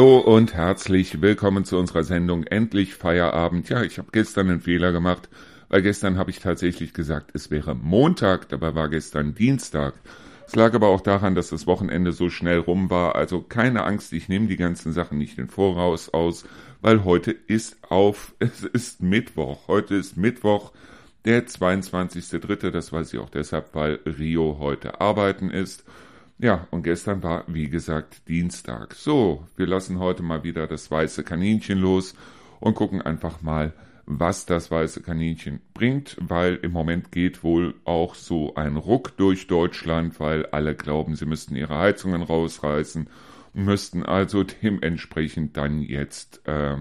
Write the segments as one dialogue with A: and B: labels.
A: Hallo und herzlich willkommen zu unserer Sendung Endlich Feierabend. Ja, ich habe gestern einen Fehler gemacht, weil gestern habe ich tatsächlich gesagt, es wäre Montag, dabei war gestern Dienstag. Es lag aber auch daran, dass das Wochenende so schnell rum war, also keine Angst, ich nehme die ganzen Sachen nicht in Voraus aus, weil heute ist auf, es ist Mittwoch, heute ist Mittwoch, der 22.3., das weiß ich auch deshalb, weil Rio heute arbeiten ist. Ja, und gestern war, wie gesagt, Dienstag. So, wir lassen heute mal wieder das weiße Kaninchen los und gucken einfach mal, was das weiße Kaninchen bringt, weil im Moment geht wohl auch so ein Ruck durch Deutschland, weil alle glauben, sie müssten ihre Heizungen rausreißen müssten also dementsprechend dann jetzt äh,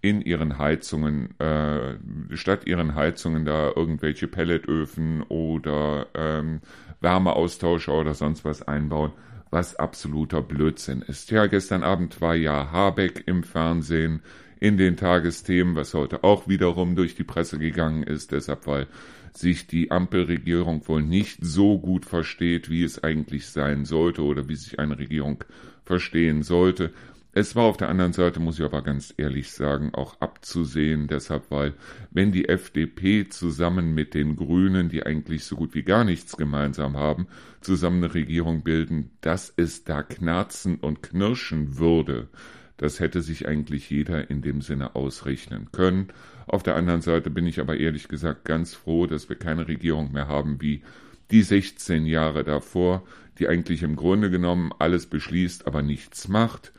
A: in ihren Heizungen, äh, statt ihren Heizungen da irgendwelche Pelletöfen oder ähm, Wärmeaustauscher oder sonst was einbauen, was absoluter Blödsinn ist. Ja, gestern Abend war ja Habeck im Fernsehen in den Tagesthemen, was heute auch wiederum durch die Presse gegangen ist, deshalb weil sich die Ampelregierung wohl nicht so gut versteht, wie es eigentlich sein sollte oder wie sich eine Regierung verstehen sollte. Es war auf der anderen Seite, muss ich aber ganz ehrlich sagen, auch abzusehen, deshalb, weil wenn die FDP zusammen mit den Grünen, die eigentlich so gut wie gar nichts gemeinsam haben, zusammen eine Regierung bilden, dass es da knarzen und knirschen würde, das hätte sich eigentlich jeder in dem Sinne ausrechnen können. Auf der anderen Seite bin ich aber ehrlich gesagt ganz froh, dass wir keine Regierung mehr haben wie die 16 Jahre davor, die eigentlich im Grunde genommen alles beschließt, aber nichts macht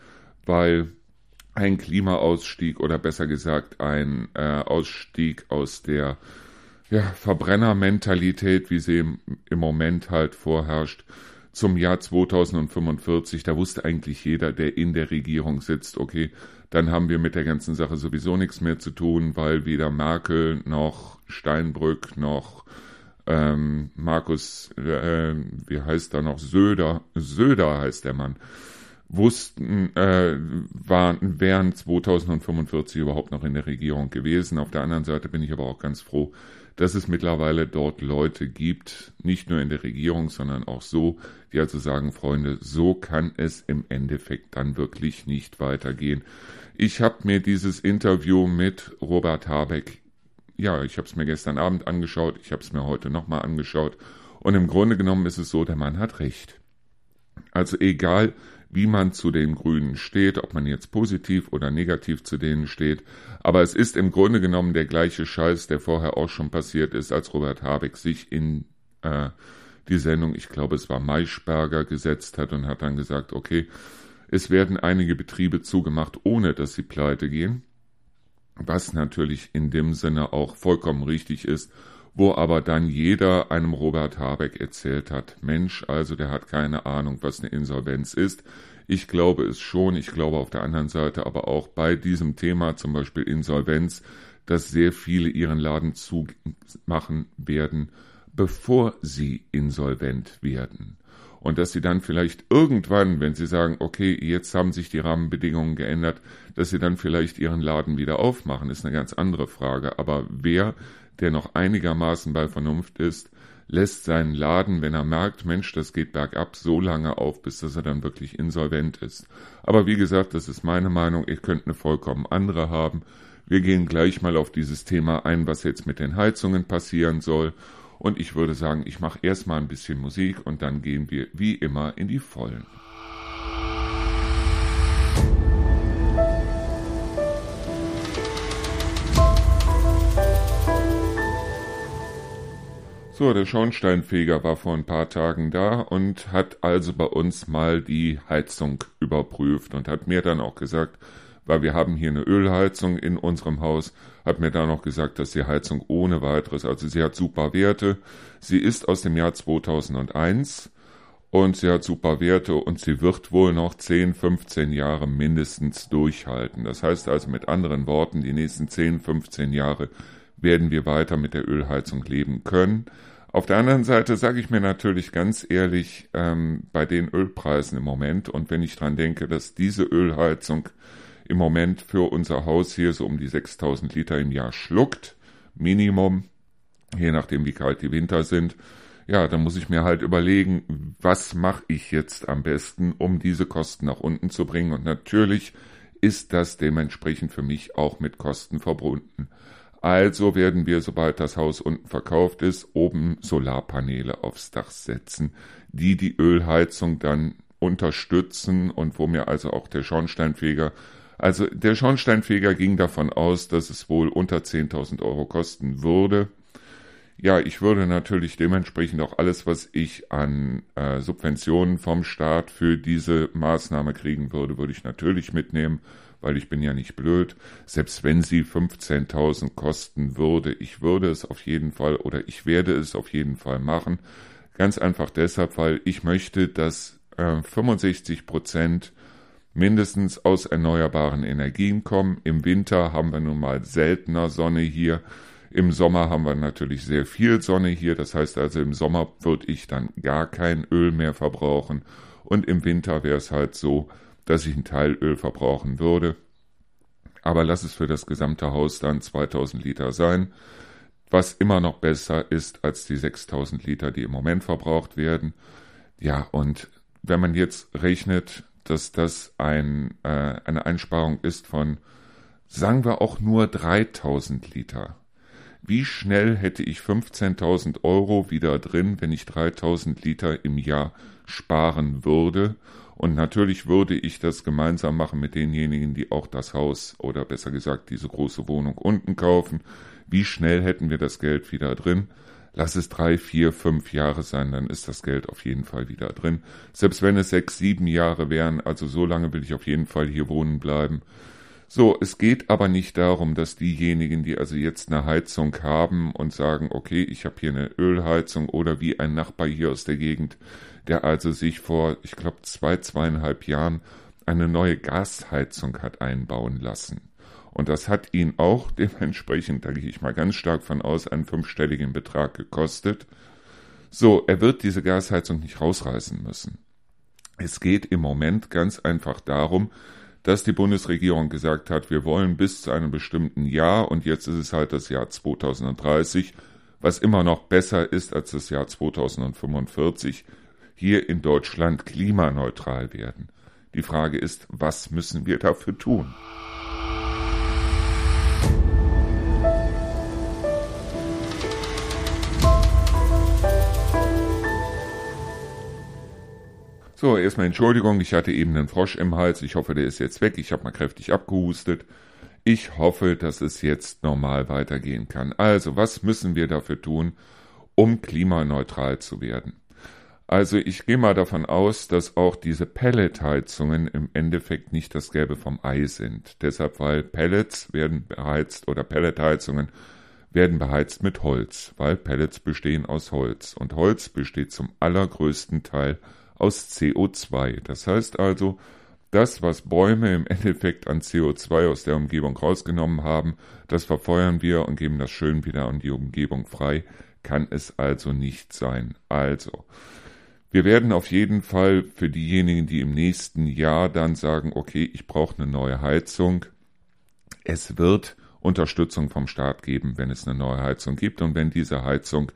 A: weil ein Klimaausstieg oder besser gesagt ein äh, Ausstieg aus der ja, Verbrennermentalität, wie sie im, im Moment halt vorherrscht, zum Jahr 2045, da wusste eigentlich jeder, der in der Regierung sitzt, okay, dann haben wir mit der ganzen Sache sowieso nichts mehr zu tun, weil weder Merkel noch Steinbrück noch ähm, Markus, äh, wie heißt er noch, Söder, Söder heißt der Mann, wussten, äh, waren, wären 2045 überhaupt noch in der Regierung gewesen. Auf der anderen Seite bin ich aber auch ganz froh, dass es mittlerweile dort Leute gibt, nicht nur in der Regierung, sondern auch so, die also sagen, Freunde, so kann es im Endeffekt dann wirklich nicht weitergehen. Ich habe mir dieses Interview mit Robert Habeck, ja, ich habe es mir gestern Abend angeschaut, ich habe es mir heute nochmal angeschaut und im Grunde genommen ist es so, der Mann hat recht. Also egal, wie man zu den Grünen steht, ob man jetzt positiv oder negativ zu denen steht. Aber es ist im Grunde genommen der gleiche Scheiß, der vorher auch schon passiert ist, als Robert Habeck sich in äh, die Sendung, ich glaube es war Maischberger, gesetzt hat und hat dann gesagt, okay, es werden einige Betriebe zugemacht, ohne dass sie pleite gehen. Was natürlich in dem Sinne auch vollkommen richtig ist wo aber dann jeder einem Robert Habeck erzählt hat, Mensch, also der hat keine Ahnung, was eine Insolvenz ist. Ich glaube es schon, ich glaube auf der anderen Seite aber auch bei diesem Thema, zum Beispiel Insolvenz, dass sehr viele ihren Laden zumachen werden, bevor sie insolvent werden. Und dass sie dann vielleicht irgendwann, wenn sie sagen, okay, jetzt haben sich die Rahmenbedingungen geändert, dass sie dann vielleicht ihren Laden wieder aufmachen, ist eine ganz andere Frage. Aber wer der noch einigermaßen bei Vernunft ist, lässt seinen Laden, wenn er merkt, Mensch, das geht bergab, so lange auf, bis dass er dann wirklich insolvent ist. Aber wie gesagt, das ist meine Meinung, ihr könnt eine vollkommen andere haben. Wir gehen gleich mal auf dieses Thema ein, was jetzt mit den Heizungen passieren soll. Und ich würde sagen, ich mache erstmal ein bisschen Musik und dann gehen wir wie immer in die Vollen. So, der Schornsteinfeger war vor ein paar Tagen da und hat also bei uns mal die Heizung überprüft und hat mir dann auch gesagt, weil wir haben hier eine Ölheizung in unserem Haus, hat mir dann auch gesagt, dass die Heizung ohne weiteres, also sie hat super Werte. Sie ist aus dem Jahr 2001 und sie hat super Werte und sie wird wohl noch 10, 15 Jahre mindestens durchhalten. Das heißt also mit anderen Worten, die nächsten 10, 15 Jahre werden wir weiter mit der Ölheizung leben können. Auf der anderen Seite sage ich mir natürlich ganz ehrlich, ähm, bei den Ölpreisen im Moment und wenn ich dran denke, dass diese Ölheizung im Moment für unser Haus hier so um die 6000 Liter im Jahr schluckt, Minimum, je nachdem wie kalt die Winter sind, ja, dann muss ich mir halt überlegen, was mache ich jetzt am besten, um diese Kosten nach unten zu bringen. Und natürlich ist das dementsprechend für mich auch mit Kosten verbunden. Also werden wir, sobald das Haus unten verkauft ist, oben Solarpaneele aufs Dach setzen, die die Ölheizung dann unterstützen und wo mir also auch der Schornsteinfeger, also der Schornsteinfeger ging davon aus, dass es wohl unter 10.000 Euro kosten würde. Ja, ich würde natürlich dementsprechend auch alles, was ich an äh, Subventionen vom Staat für diese Maßnahme kriegen würde, würde ich natürlich mitnehmen, weil ich bin ja nicht blöd. Selbst wenn sie 15.000 kosten würde, ich würde es auf jeden Fall oder ich werde es auf jeden Fall machen. Ganz einfach deshalb, weil ich möchte, dass äh, 65 Prozent mindestens aus erneuerbaren Energien kommen. Im Winter haben wir nun mal seltener Sonne hier. Im Sommer haben wir natürlich sehr viel Sonne hier. Das heißt also, im Sommer würde ich dann gar kein Öl mehr verbrauchen. Und im Winter wäre es halt so, dass ich einen Teil Öl verbrauchen würde. Aber lass es für das gesamte Haus dann 2000 Liter sein, was immer noch besser ist als die 6000 Liter, die im Moment verbraucht werden. Ja, und wenn man jetzt rechnet, dass das ein, äh, eine Einsparung ist von, sagen wir auch nur 3000 Liter. Wie schnell hätte ich 15.000 Euro wieder drin, wenn ich 3000 Liter im Jahr sparen würde? Und natürlich würde ich das gemeinsam machen mit denjenigen, die auch das Haus oder besser gesagt diese große Wohnung unten kaufen. Wie schnell hätten wir das Geld wieder drin? Lass es drei, vier, fünf Jahre sein, dann ist das Geld auf jeden Fall wieder drin. Selbst wenn es sechs, sieben Jahre wären, also so lange will ich auf jeden Fall hier wohnen bleiben. So, es geht aber nicht darum, dass diejenigen, die also jetzt eine Heizung haben und sagen, okay, ich habe hier eine Ölheizung oder wie ein Nachbar hier aus der Gegend, der also sich vor, ich glaube, zwei, zweieinhalb Jahren eine neue Gasheizung hat einbauen lassen. Und das hat ihn auch dementsprechend, da gehe ich mal ganz stark von aus, einen fünfstelligen Betrag gekostet. So, er wird diese Gasheizung nicht rausreißen müssen. Es geht im Moment ganz einfach darum, dass die Bundesregierung gesagt hat, wir wollen bis zu einem bestimmten Jahr und jetzt ist es halt das Jahr 2030, was immer noch besser ist als das Jahr 2045, hier in Deutschland klimaneutral werden. Die Frage ist, was müssen wir dafür tun? So, erstmal Entschuldigung, ich hatte eben einen Frosch im Hals. Ich hoffe, der ist jetzt weg. Ich habe mal kräftig abgehustet. Ich hoffe, dass es jetzt normal weitergehen kann. Also, was müssen wir dafür tun, um klimaneutral zu werden? Also, ich gehe mal davon aus, dass auch diese Pelletheizungen im Endeffekt nicht das Gelbe vom Ei sind. Deshalb, weil Pellets werden beheizt oder Pelletheizungen werden beheizt mit Holz, weil Pellets bestehen aus Holz. Und Holz besteht zum allergrößten Teil aus aus CO2. Das heißt also, das, was Bäume im Endeffekt an CO2 aus der Umgebung rausgenommen haben, das verfeuern wir und geben das schön wieder an die Umgebung frei, kann es also nicht sein. Also, wir werden auf jeden Fall für diejenigen, die im nächsten Jahr dann sagen, okay, ich brauche eine neue Heizung, es wird Unterstützung vom Staat geben, wenn es eine neue Heizung gibt und wenn diese Heizung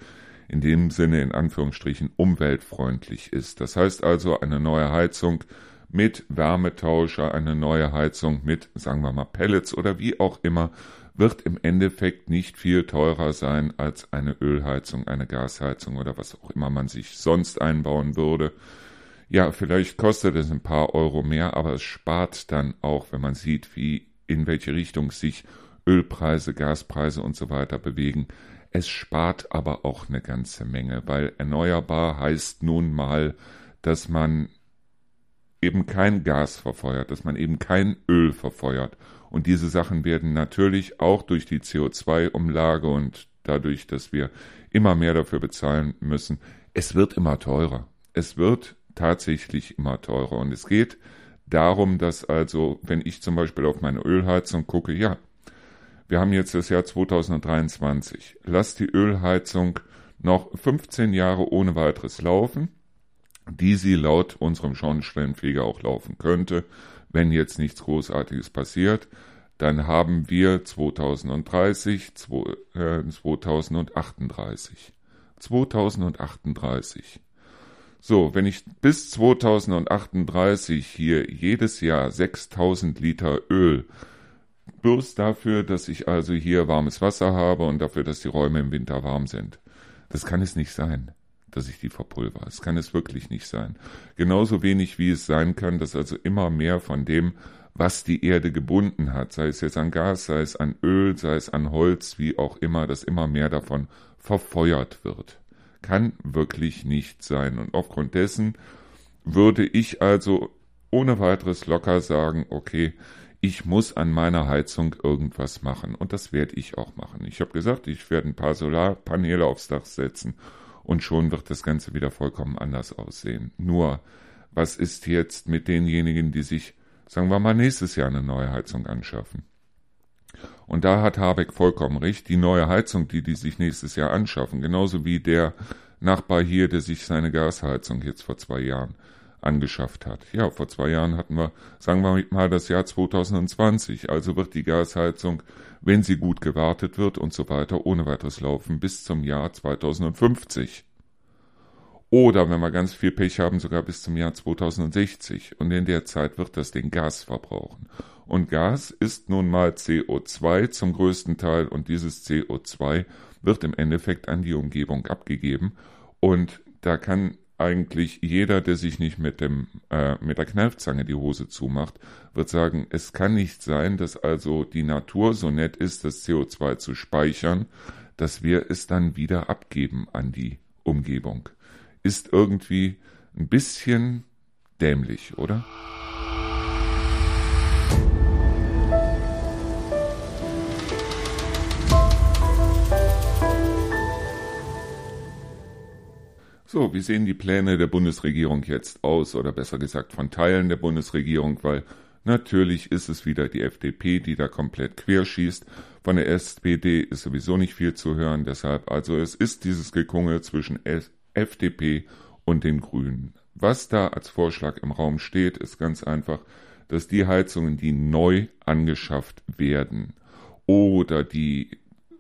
A: in dem Sinne in Anführungsstrichen umweltfreundlich ist. Das heißt also eine neue Heizung mit Wärmetauscher, eine neue Heizung mit, sagen wir mal, Pellets oder wie auch immer, wird im Endeffekt nicht viel teurer sein als eine Ölheizung, eine Gasheizung oder was auch immer man sich sonst einbauen würde. Ja, vielleicht kostet es ein paar Euro mehr, aber es spart dann auch, wenn man sieht, wie in welche Richtung sich Ölpreise, Gaspreise und so weiter bewegen, es spart aber auch eine ganze Menge, weil erneuerbar heißt nun mal, dass man eben kein Gas verfeuert, dass man eben kein Öl verfeuert. Und diese Sachen werden natürlich auch durch die CO2-Umlage und dadurch, dass wir immer mehr dafür bezahlen müssen, es wird immer teurer. Es wird tatsächlich immer teurer. Und es geht darum, dass also, wenn ich zum Beispiel auf meine Ölheizung gucke, ja, wir haben jetzt das Jahr 2023. Lass die Ölheizung noch 15 Jahre ohne weiteres laufen, die sie laut unserem Schornsteinfeger auch laufen könnte, wenn jetzt nichts Großartiges passiert. Dann haben wir 2030, 2038. 2038. So, wenn ich bis 2038 hier jedes Jahr 6000 Liter Öl bloß dafür, dass ich also hier warmes Wasser habe und dafür, dass die Räume im Winter warm sind. Das kann es nicht sein, dass ich die verpulver. Das kann es wirklich nicht sein. Genauso wenig wie es sein kann, dass also immer mehr von dem, was die Erde gebunden hat, sei es jetzt an Gas, sei es an Öl, sei es an Holz, wie auch immer, dass immer mehr davon verfeuert wird. Kann wirklich nicht sein. Und aufgrund dessen würde ich also ohne weiteres locker sagen, okay, ich muss an meiner Heizung irgendwas machen. Und das werde ich auch machen. Ich habe gesagt, ich werde ein paar Solarpaneele aufs Dach setzen und schon wird das Ganze wieder vollkommen anders aussehen. Nur, was ist jetzt mit denjenigen, die sich, sagen wir mal, nächstes Jahr eine neue Heizung anschaffen? Und da hat Habeck vollkommen recht. Die neue Heizung, die die sich nächstes Jahr anschaffen, genauso wie der Nachbar hier, der sich seine Gasheizung jetzt vor zwei Jahren angeschafft hat. Ja, vor zwei Jahren hatten wir, sagen wir mal, das Jahr 2020. Also wird die Gasheizung, wenn sie gut gewartet wird und so weiter, ohne weiteres laufen bis zum Jahr 2050. Oder, wenn wir ganz viel Pech haben, sogar bis zum Jahr 2060. Und in der Zeit wird das den Gas verbrauchen. Und Gas ist nun mal CO2 zum größten Teil und dieses CO2 wird im Endeffekt an die Umgebung abgegeben. Und da kann eigentlich jeder, der sich nicht mit dem äh, mit der Kneifzange die Hose zumacht, wird sagen, es kann nicht sein, dass also die Natur so nett ist, das CO2 zu speichern, dass wir es dann wieder abgeben an die Umgebung. Ist irgendwie ein bisschen dämlich, oder? So, wie sehen die Pläne der Bundesregierung jetzt aus, oder besser gesagt von Teilen der Bundesregierung, weil natürlich ist es wieder die FDP, die da komplett querschießt. Von der SPD ist sowieso nicht viel zu hören, deshalb also es ist dieses Gekungel zwischen FDP und den Grünen. Was da als Vorschlag im Raum steht, ist ganz einfach, dass die Heizungen, die neu angeschafft werden oder die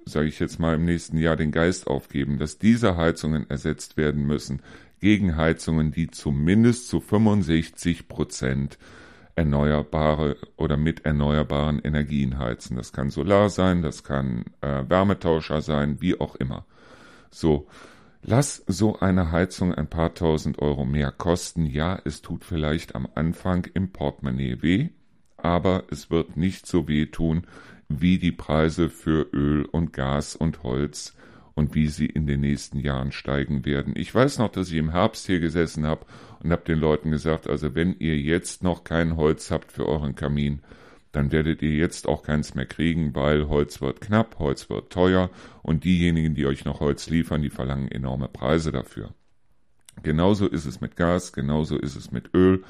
A: sage ich jetzt mal, im nächsten Jahr den Geist aufgeben, dass diese Heizungen ersetzt werden müssen gegen Heizungen, die zumindest zu 65 Prozent erneuerbare oder mit erneuerbaren Energien heizen. Das kann Solar sein, das kann äh, Wärmetauscher sein, wie auch immer. So, lass so eine Heizung ein paar tausend Euro mehr kosten. Ja, es tut vielleicht am Anfang im Portemonnaie weh, aber es wird nicht so weh tun, wie die Preise für Öl und Gas und Holz und wie sie in den nächsten Jahren steigen werden. Ich weiß noch, dass ich im Herbst hier gesessen habe und habe den Leuten gesagt, also wenn ihr jetzt noch kein Holz habt für euren Kamin, dann werdet ihr jetzt auch keins mehr kriegen, weil Holz wird knapp, Holz wird teuer und diejenigen, die euch noch Holz liefern, die verlangen enorme Preise dafür. Genauso ist es mit Gas, genauso ist es mit Öl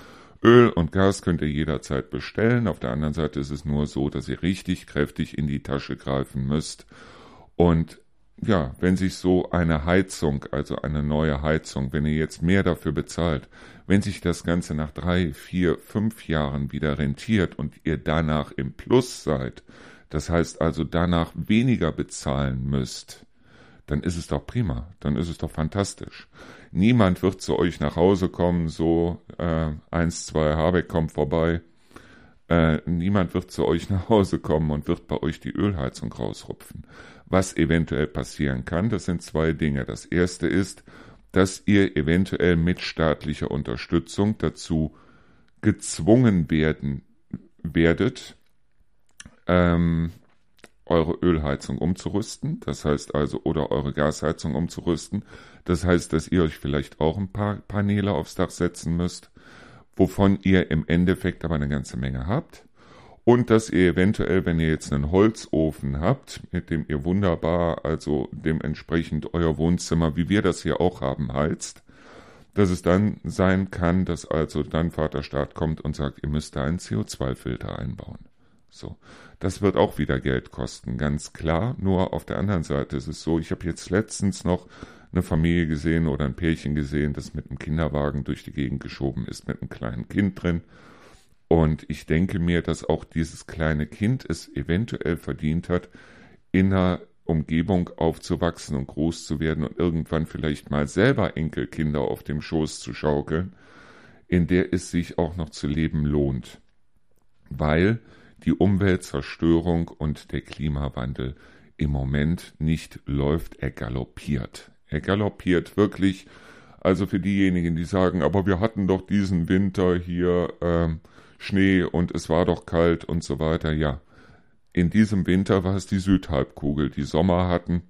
A: Öl und Gas könnt ihr jederzeit bestellen. Auf der anderen Seite ist es nur so, dass ihr richtig kräftig in die Tasche greifen müsst. Und ja, wenn sich so eine Heizung, also eine neue Heizung, wenn ihr jetzt mehr dafür bezahlt, wenn sich das Ganze nach drei, vier, fünf Jahren wieder rentiert und ihr danach im Plus seid, das heißt also danach weniger bezahlen müsst, dann ist es doch prima, dann ist es doch fantastisch. Niemand wird zu euch nach Hause kommen, so äh, eins, zwei Habeck kommt vorbei. Äh, niemand wird zu euch nach Hause kommen und wird bei euch die Ölheizung rausrupfen. Was eventuell passieren kann, das sind zwei Dinge. Das erste ist, dass ihr eventuell mit staatlicher Unterstützung dazu gezwungen werden werdet, ähm, eure Ölheizung umzurüsten, das heißt also, oder eure Gasheizung umzurüsten. Das heißt, dass ihr euch vielleicht auch ein paar Paneele aufs Dach setzen müsst, wovon ihr im Endeffekt aber eine ganze Menge habt. Und dass ihr eventuell, wenn ihr jetzt einen Holzofen habt, mit dem ihr wunderbar, also dementsprechend euer Wohnzimmer, wie wir das hier auch haben, heizt, dass es dann sein kann, dass also dann Vaterstaat kommt und sagt, ihr müsst da einen CO2-Filter einbauen. So. Das wird auch wieder Geld kosten, ganz klar. Nur auf der anderen Seite ist es so, ich habe jetzt letztens noch eine Familie gesehen oder ein Pärchen gesehen, das mit einem Kinderwagen durch die Gegend geschoben ist, mit einem kleinen Kind drin. Und ich denke mir, dass auch dieses kleine Kind es eventuell verdient hat, in einer Umgebung aufzuwachsen und groß zu werden und irgendwann vielleicht mal selber Enkelkinder auf dem Schoß zu schaukeln, in der es sich auch noch zu leben lohnt. Weil die Umweltzerstörung und der Klimawandel im Moment nicht läuft, er galoppiert. Er galoppiert wirklich. Also für diejenigen, die sagen, aber wir hatten doch diesen Winter hier äh, Schnee und es war doch kalt und so weiter. Ja, in diesem Winter war es die Südhalbkugel, die Sommer hatten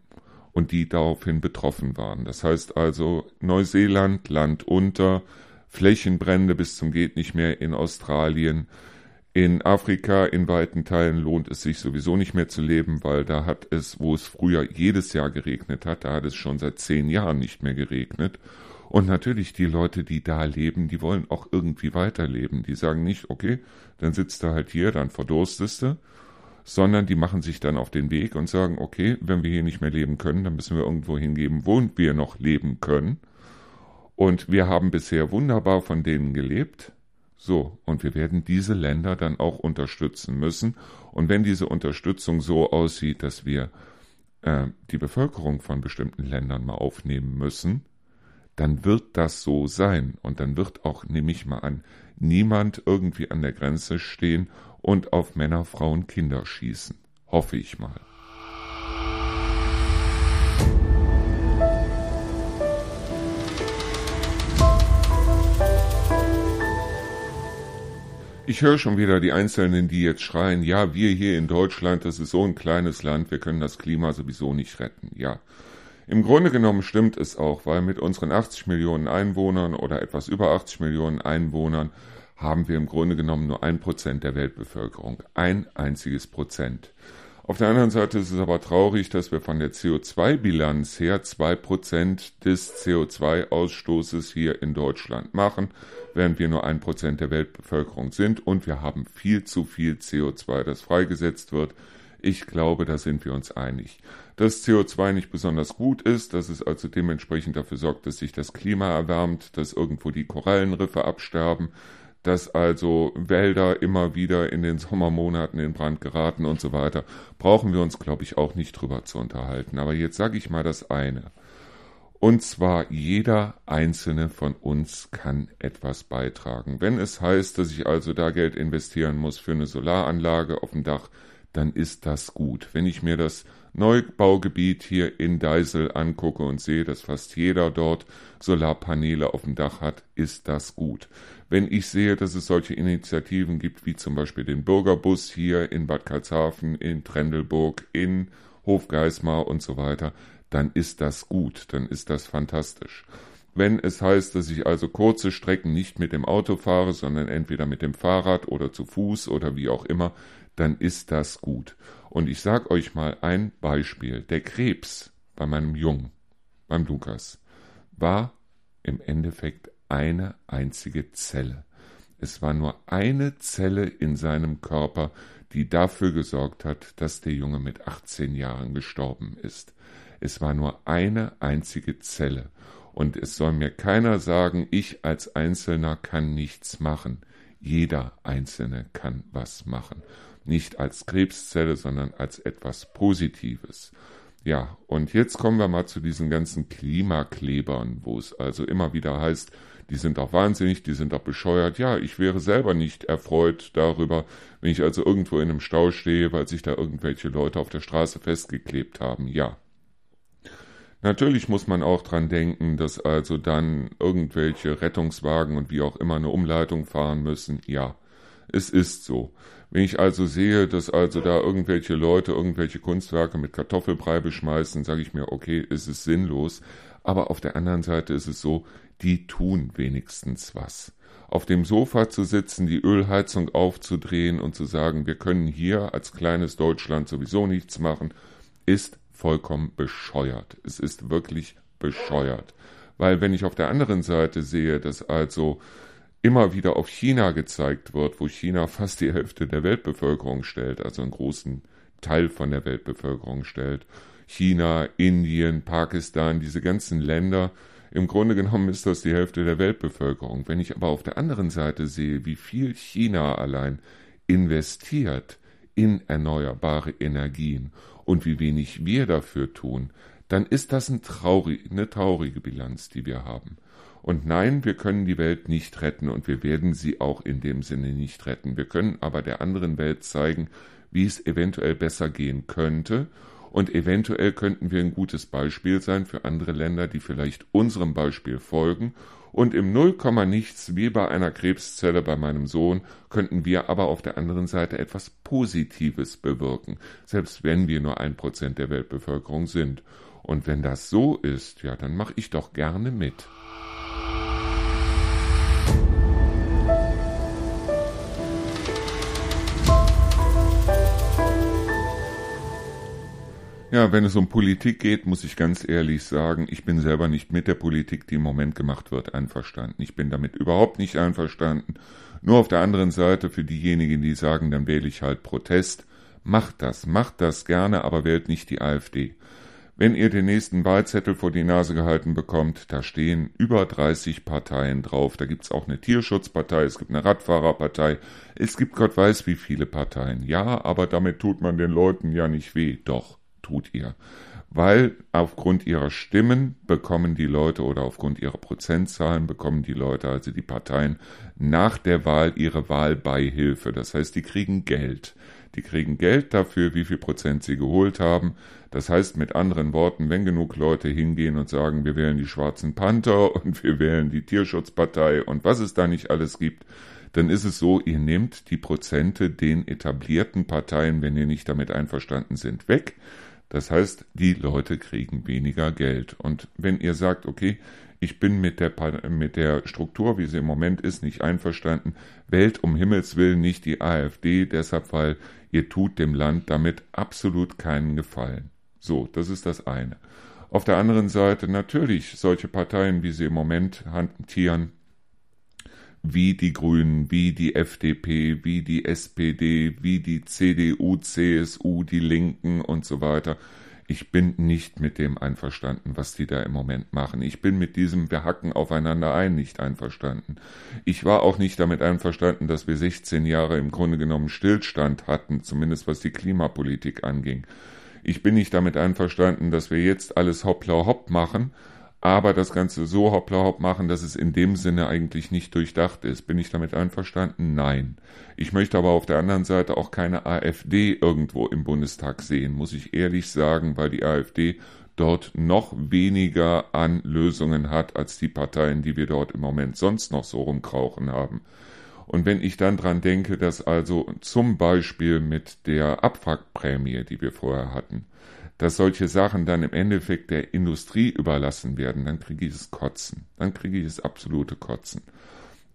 A: und die daraufhin betroffen waren. Das heißt also Neuseeland, Land unter, Flächenbrände bis zum geht nicht mehr in Australien, in Afrika in weiten Teilen lohnt es sich sowieso nicht mehr zu leben, weil da hat es, wo es früher jedes Jahr geregnet hat, da hat es schon seit zehn Jahren nicht mehr geregnet. Und natürlich die Leute, die da leben, die wollen auch irgendwie weiterleben. Die sagen nicht, okay, dann sitzt du halt hier, dann verdurstest du, sondern die machen sich dann auf den Weg und sagen, okay, wenn wir hier nicht mehr leben können, dann müssen wir irgendwo hingeben, wo wir noch leben können. Und wir haben bisher wunderbar von denen gelebt. So, und wir werden diese Länder dann auch unterstützen müssen. Und wenn diese Unterstützung so aussieht, dass wir äh, die Bevölkerung von bestimmten Ländern mal aufnehmen müssen, dann wird das so sein. Und dann wird auch, nehme ich mal an, niemand irgendwie an der Grenze stehen und auf Männer, Frauen, Kinder schießen. Hoffe ich mal. Ich höre schon wieder die Einzelnen, die jetzt schreien, ja, wir hier in Deutschland, das ist so ein kleines Land, wir können das Klima sowieso nicht retten. Ja, im Grunde genommen stimmt es auch, weil mit unseren 80 Millionen Einwohnern oder etwas über 80 Millionen Einwohnern haben wir im Grunde genommen nur ein Prozent der Weltbevölkerung. Ein einziges Prozent. Auf der anderen Seite ist es aber traurig, dass wir von der CO2-Bilanz her zwei Prozent des CO2-Ausstoßes hier in Deutschland machen, während wir nur ein Prozent der Weltbevölkerung sind und wir haben viel zu viel CO2, das freigesetzt wird. Ich glaube, da sind wir uns einig. Dass CO2 nicht besonders gut ist, dass es also dementsprechend dafür sorgt, dass sich das Klima erwärmt, dass irgendwo die Korallenriffe absterben, dass also Wälder immer wieder in den Sommermonaten in Brand geraten und so weiter, brauchen wir uns, glaube ich, auch nicht drüber zu unterhalten. Aber jetzt sage ich mal das eine. Und zwar jeder einzelne von uns kann etwas beitragen. Wenn es heißt, dass ich also da Geld investieren muss für eine Solaranlage auf dem Dach, dann ist das gut. Wenn ich mir das Neubaugebiet hier in Deisel angucke und sehe, dass fast jeder dort Solarpaneele auf dem Dach hat, ist das gut. Wenn ich sehe, dass es solche Initiativen gibt, wie zum Beispiel den Bürgerbus hier in Bad Karlshafen, in Trendelburg, in Hofgeismar und so weiter, dann ist das gut, dann ist das fantastisch. Wenn es heißt, dass ich also kurze Strecken nicht mit dem Auto fahre, sondern entweder mit dem Fahrrad oder zu Fuß oder wie auch immer, dann ist das gut. Und ich sag euch mal ein Beispiel. Der Krebs bei meinem Jungen, beim Lukas, war im Endeffekt eine einzige Zelle. Es war nur eine Zelle in seinem Körper, die dafür gesorgt hat, dass der Junge mit 18 Jahren gestorben ist. Es war nur eine einzige Zelle. Und es soll mir keiner sagen, ich als Einzelner kann nichts machen. Jeder Einzelne kann was machen. Nicht als Krebszelle, sondern als etwas Positives. Ja, und jetzt kommen wir mal zu diesen ganzen Klimaklebern, wo es also immer wieder heißt, die sind auch wahnsinnig, die sind auch bescheuert. Ja, ich wäre selber nicht erfreut darüber, wenn ich also irgendwo in einem Stau stehe, weil sich da irgendwelche Leute auf der Straße festgeklebt haben. Ja. Natürlich muss man auch dran denken, dass also dann irgendwelche Rettungswagen und wie auch immer eine Umleitung fahren müssen. Ja, es ist so. Wenn ich also sehe, dass also da irgendwelche Leute irgendwelche Kunstwerke mit Kartoffelbrei beschmeißen, sage ich mir, okay, es ist sinnlos. Aber auf der anderen Seite ist es so, die tun wenigstens was. Auf dem Sofa zu sitzen, die Ölheizung aufzudrehen und zu sagen, wir können hier als kleines Deutschland sowieso nichts machen, ist vollkommen bescheuert. Es ist wirklich bescheuert. Weil wenn ich auf der anderen Seite sehe, dass also immer wieder auf China gezeigt wird, wo China fast die Hälfte der Weltbevölkerung stellt, also einen großen Teil von der Weltbevölkerung stellt, China, Indien, Pakistan, diese ganzen Länder, im Grunde genommen ist das die Hälfte der Weltbevölkerung. Wenn ich aber auf der anderen Seite sehe, wie viel China allein investiert in erneuerbare Energien und wie wenig wir dafür tun, dann ist das ein traurig, eine traurige Bilanz, die wir haben. Und nein, wir können die Welt nicht retten und wir werden sie auch in dem Sinne nicht retten. Wir können aber der anderen Welt zeigen, wie es eventuell besser gehen könnte und eventuell könnten wir ein gutes Beispiel sein für andere Länder, die vielleicht unserem Beispiel folgen und im Nullkomma nichts wie bei einer Krebszelle bei meinem Sohn könnten wir aber auf der anderen Seite etwas Positives bewirken, selbst wenn wir nur ein Prozent der Weltbevölkerung sind. Und wenn das so ist, ja, dann mache ich doch gerne mit. Ja, wenn es um Politik geht, muss ich ganz ehrlich sagen, ich bin selber nicht mit der Politik, die im Moment gemacht wird, einverstanden. Ich bin damit überhaupt nicht einverstanden. Nur auf der anderen Seite für diejenigen, die sagen, dann wähle ich halt Protest. Macht das, macht das gerne, aber wählt nicht die AfD. Wenn ihr den nächsten Wahlzettel vor die Nase gehalten bekommt, da stehen über 30 Parteien drauf. Da gibt's auch eine Tierschutzpartei, es gibt eine Radfahrerpartei, es gibt Gott weiß wie viele Parteien. Ja, aber damit tut man den Leuten ja nicht weh. Doch tut ihr. Weil aufgrund ihrer Stimmen bekommen die Leute oder aufgrund ihrer Prozentzahlen bekommen die Leute, also die Parteien, nach der Wahl ihre Wahlbeihilfe. Das heißt, die kriegen Geld. Die kriegen Geld dafür, wie viel Prozent sie geholt haben. Das heißt mit anderen Worten, wenn genug Leute hingehen und sagen, wir wählen die Schwarzen Panther und wir wählen die Tierschutzpartei und was es da nicht alles gibt, dann ist es so, ihr nehmt die Prozente den etablierten Parteien, wenn ihr nicht damit einverstanden sind, weg. Das heißt, die Leute kriegen weniger Geld. Und wenn ihr sagt, okay, ich bin mit der, mit der Struktur, wie sie im Moment ist, nicht einverstanden, wählt um Himmels Willen nicht die AfD, deshalb, weil ihr tut dem Land damit absolut keinen Gefallen. So, das ist das eine. Auf der anderen Seite natürlich solche Parteien, wie sie im Moment hantieren, wie die Grünen, wie die FDP, wie die SPD, wie die CDU, CSU, die Linken und so weiter. Ich bin nicht mit dem einverstanden, was die da im Moment machen. Ich bin mit diesem Wir hacken aufeinander ein nicht einverstanden. Ich war auch nicht damit einverstanden, dass wir 16 Jahre im Grunde genommen Stillstand hatten, zumindest was die Klimapolitik anging. Ich bin nicht damit einverstanden, dass wir jetzt alles hoppla hopp machen, aber das Ganze so hoppla hopp machen, dass es in dem Sinne eigentlich nicht durchdacht ist. Bin ich damit einverstanden? Nein. Ich möchte aber auf der anderen Seite auch keine AfD irgendwo im Bundestag sehen, muss ich ehrlich sagen, weil die AfD dort noch weniger an Lösungen hat als die Parteien, die wir dort im Moment sonst noch so rumkrauchen haben. Und wenn ich dann dran denke, dass also zum Beispiel mit der Abwrackprämie, die wir vorher hatten, dass solche Sachen dann im Endeffekt der Industrie überlassen werden, dann kriege ich es Kotzen. Dann kriege ich es absolute Kotzen.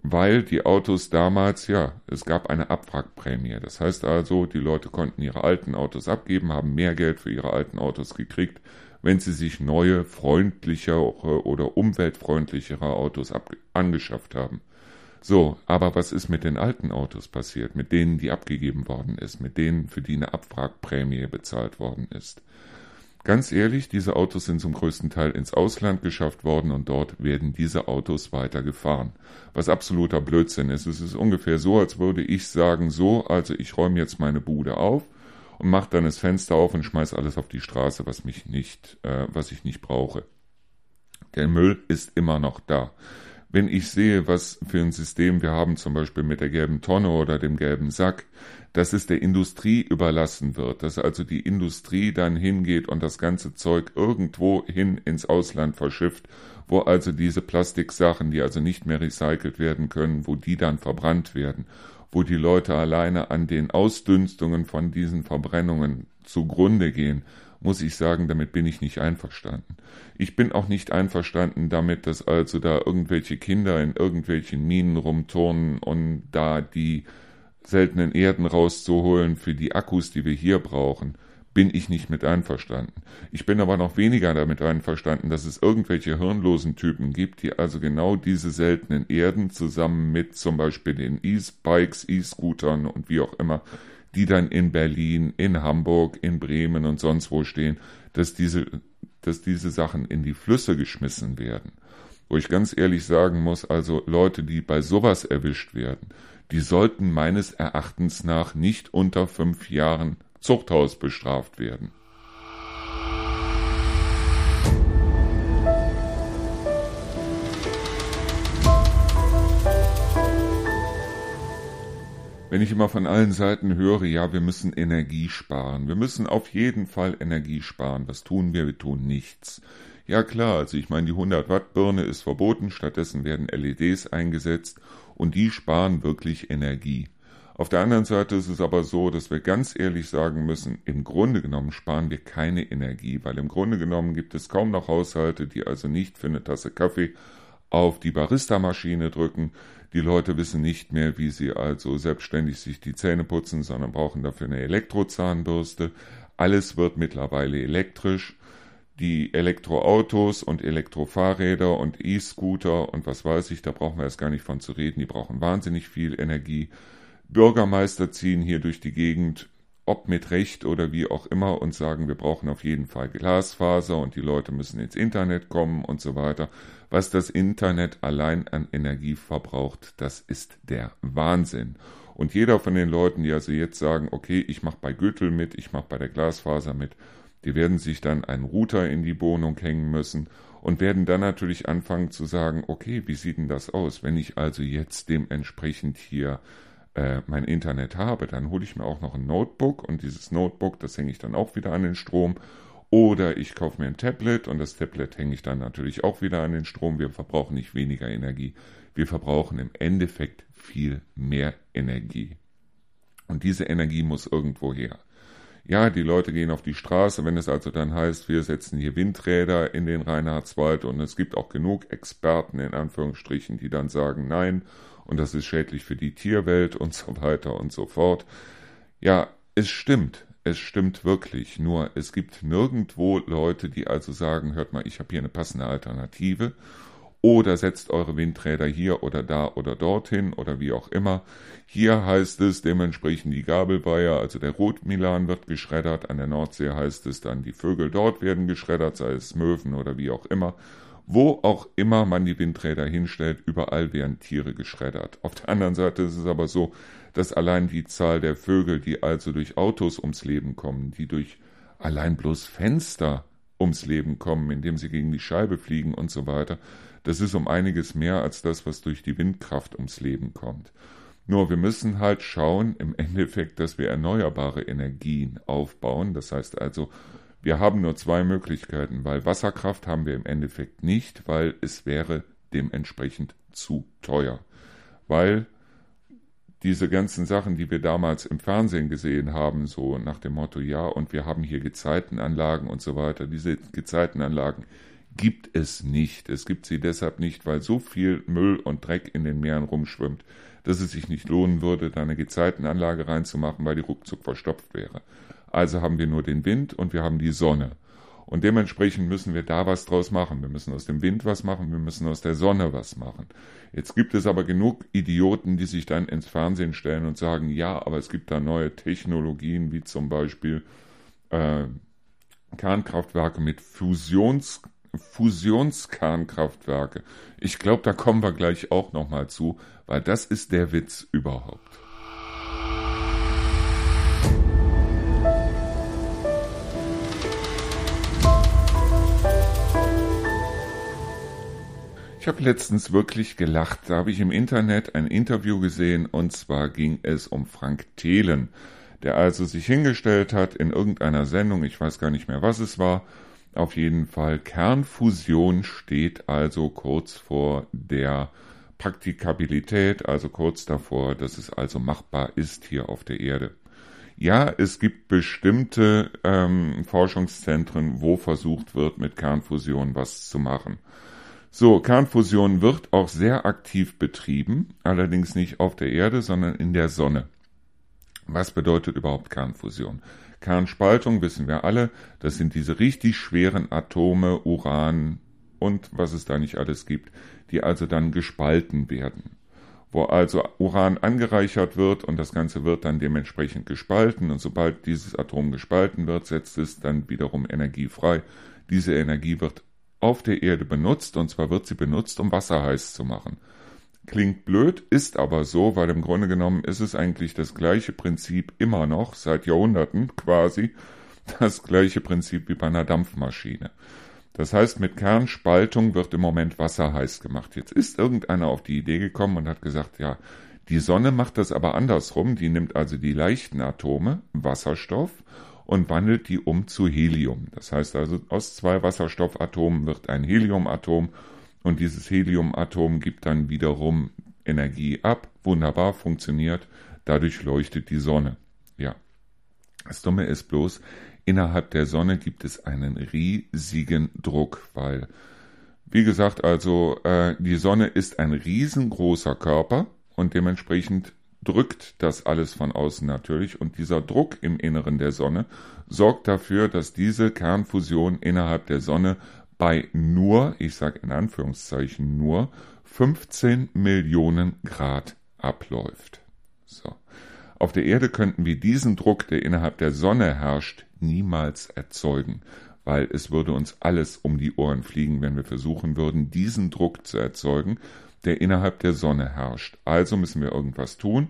A: Weil die Autos damals, ja, es gab eine Abwrackprämie. Das heißt also, die Leute konnten ihre alten Autos abgeben, haben mehr Geld für ihre alten Autos gekriegt, wenn sie sich neue, freundlichere oder umweltfreundlichere Autos angeschafft haben. So, aber was ist mit den alten Autos passiert, mit denen, die abgegeben worden ist, mit denen, für die eine Abwrackprämie bezahlt worden ist? Ganz ehrlich, diese Autos sind zum größten Teil ins Ausland geschafft worden und dort werden diese Autos weiter gefahren. Was absoluter Blödsinn ist. Es ist ungefähr so, als würde ich sagen, so, also ich räume jetzt meine Bude auf und mache dann das Fenster auf und schmeiß alles auf die Straße, was mich nicht, äh, was ich nicht brauche. Der Müll ist immer noch da. Wenn ich sehe, was für ein System wir haben, zum Beispiel mit der gelben Tonne oder dem gelben Sack, dass es der Industrie überlassen wird, dass also die Industrie dann hingeht und das ganze Zeug irgendwo hin ins Ausland verschifft, wo also diese Plastiksachen, die also nicht mehr recycelt werden können, wo die dann verbrannt werden, wo die Leute alleine an den Ausdünstungen von diesen Verbrennungen zugrunde gehen, muss ich sagen, damit bin ich nicht einverstanden. Ich bin auch nicht einverstanden damit, dass also da irgendwelche Kinder in irgendwelchen Minen rumturnen und da die seltenen Erden rauszuholen für die Akkus, die wir hier brauchen, bin ich nicht mit einverstanden. Ich bin aber noch weniger damit einverstanden, dass es irgendwelche hirnlosen Typen gibt, die also genau diese seltenen Erden zusammen mit zum Beispiel den E-Bikes, E-Scootern und wie auch immer, die dann in Berlin, in Hamburg, in Bremen und sonst wo stehen, dass diese, dass diese Sachen in die Flüsse geschmissen werden. Wo ich ganz ehrlich sagen muss, also Leute, die bei sowas erwischt werden, die sollten meines Erachtens nach nicht unter fünf Jahren Zuchthaus bestraft werden. wenn ich immer von allen Seiten höre, ja, wir müssen Energie sparen, wir müssen auf jeden Fall Energie sparen, was tun wir? Wir tun nichts. Ja klar, also ich meine, die 100 Watt Birne ist verboten, stattdessen werden LEDs eingesetzt und die sparen wirklich Energie. Auf der anderen Seite ist es aber so, dass wir ganz ehrlich sagen müssen, im Grunde genommen sparen wir keine Energie, weil im Grunde genommen gibt es kaum noch Haushalte, die also nicht für eine Tasse Kaffee auf die Barista-Maschine drücken, die Leute wissen nicht mehr, wie sie also selbstständig sich die Zähne putzen, sondern brauchen dafür eine Elektrozahnbürste. Alles wird mittlerweile elektrisch. Die Elektroautos und Elektrofahrräder und E-Scooter und was weiß ich, da brauchen wir erst gar nicht von zu reden, die brauchen wahnsinnig viel Energie. Bürgermeister ziehen hier durch die Gegend, ob mit Recht oder wie auch immer, und sagen, wir brauchen auf jeden Fall Glasfaser und die Leute müssen ins Internet kommen und so weiter. Was das Internet allein an Energie verbraucht, das ist der Wahnsinn. Und jeder von den Leuten, die also jetzt sagen, okay, ich mache bei Gürtel mit, ich mache bei der Glasfaser mit, die werden sich dann einen Router in die Wohnung hängen müssen und werden dann natürlich anfangen zu sagen, okay, wie sieht denn das aus, wenn ich also jetzt dementsprechend hier äh, mein Internet habe, dann hole ich mir auch noch ein Notebook und dieses Notebook, das hänge ich dann auch wieder an den Strom oder ich kaufe mir ein Tablet und das Tablet hänge ich dann natürlich auch wieder an den Strom. Wir verbrauchen nicht weniger Energie. Wir verbrauchen im Endeffekt viel mehr Energie. Und diese Energie muss irgendwo her. Ja, die Leute gehen auf die Straße, wenn es also dann heißt, wir setzen hier Windräder in den Reinhardswald und es gibt auch genug Experten in Anführungsstrichen, die dann sagen, nein, und das ist schädlich für die Tierwelt und so weiter und so fort. Ja, es stimmt, es stimmt wirklich, nur es gibt nirgendwo Leute, die also sagen, hört mal, ich habe hier eine passende Alternative oder setzt eure Windräder hier oder da oder dorthin oder wie auch immer. Hier heißt es dementsprechend die Gabelweiher, also der Rotmilan wird geschreddert, an der Nordsee heißt es dann, die Vögel dort werden geschreddert, sei es Möwen oder wie auch immer. Wo auch immer man die Windräder hinstellt, überall werden Tiere geschreddert. Auf der anderen Seite ist es aber so, dass allein die Zahl der Vögel, die also durch Autos ums Leben kommen, die durch allein bloß Fenster ums Leben kommen, indem sie gegen die Scheibe fliegen und so weiter, das ist um einiges mehr als das, was durch die Windkraft ums Leben kommt. Nur wir müssen halt schauen im Endeffekt, dass wir erneuerbare Energien aufbauen. Das heißt also, wir haben nur zwei Möglichkeiten, weil Wasserkraft haben wir im Endeffekt nicht, weil es wäre dementsprechend zu teuer. Weil diese ganzen Sachen, die wir damals im Fernsehen gesehen haben, so nach dem Motto, ja, und wir haben hier Gezeitenanlagen und so weiter, diese Gezeitenanlagen gibt es nicht. Es gibt sie deshalb nicht, weil so viel Müll und Dreck in den Meeren rumschwimmt, dass es sich nicht lohnen würde, da eine Gezeitenanlage reinzumachen, weil die ruckzuck verstopft wäre. Also haben wir nur den Wind und wir haben die Sonne. Und dementsprechend müssen wir da was draus machen. Wir müssen aus dem Wind was machen, wir müssen aus der Sonne was machen. Jetzt gibt es aber genug Idioten, die sich dann ins Fernsehen stellen und sagen, ja, aber es gibt da neue Technologien, wie zum Beispiel äh, Kernkraftwerke mit Fusions Fusionskernkraftwerke. Ich glaube, da kommen wir gleich auch nochmal zu, weil das ist der Witz überhaupt. Ich habe letztens wirklich gelacht. Da habe ich im Internet ein Interview gesehen und zwar ging es um Frank Thelen, der also sich hingestellt hat in irgendeiner Sendung, ich weiß gar nicht mehr, was es war. Auf jeden Fall Kernfusion steht also kurz vor der Praktikabilität, also kurz davor, dass es also machbar ist hier auf der Erde. Ja, es gibt bestimmte ähm, Forschungszentren, wo versucht wird, mit Kernfusion was zu machen. So, Kernfusion wird auch sehr aktiv betrieben, allerdings nicht auf der Erde, sondern in der Sonne. Was bedeutet überhaupt Kernfusion? Kernspaltung wissen wir alle, das sind diese richtig schweren Atome, Uran und was es da nicht alles gibt, die also dann gespalten werden. Wo also Uran angereichert wird und das Ganze wird dann dementsprechend gespalten und sobald dieses Atom gespalten wird, setzt es dann wiederum Energie frei. Diese Energie wird auf der Erde benutzt, und zwar wird sie benutzt, um Wasser heiß zu machen. Klingt blöd, ist aber so, weil im Grunde genommen ist es eigentlich das gleiche Prinzip immer noch, seit Jahrhunderten quasi, das gleiche Prinzip wie bei einer Dampfmaschine. Das heißt, mit Kernspaltung wird im Moment Wasser heiß gemacht. Jetzt ist irgendeiner auf die Idee gekommen und hat gesagt, ja, Die Sonne macht das aber andersrum, die nimmt also die leichten Atome, Wasserstoff, und wandelt die um zu Helium. Das heißt also, aus zwei Wasserstoffatomen wird ein Heliumatom und dieses Heliumatom gibt dann wiederum Energie ab. Wunderbar funktioniert. Dadurch leuchtet die Sonne. Ja. Das Dumme ist bloß, innerhalb der Sonne gibt es einen riesigen Druck, weil, wie gesagt, also äh, die Sonne ist ein riesengroßer Körper und dementsprechend drückt das alles von außen natürlich und dieser Druck im Inneren der Sonne sorgt dafür, dass diese Kernfusion innerhalb der Sonne bei nur, ich sage in Anführungszeichen nur, 15 Millionen Grad abläuft. So. Auf der Erde könnten wir diesen Druck, der innerhalb der Sonne herrscht, niemals erzeugen, weil es würde uns alles um die Ohren fliegen, wenn wir versuchen würden, diesen Druck zu erzeugen, der innerhalb der Sonne herrscht. Also müssen wir irgendwas tun.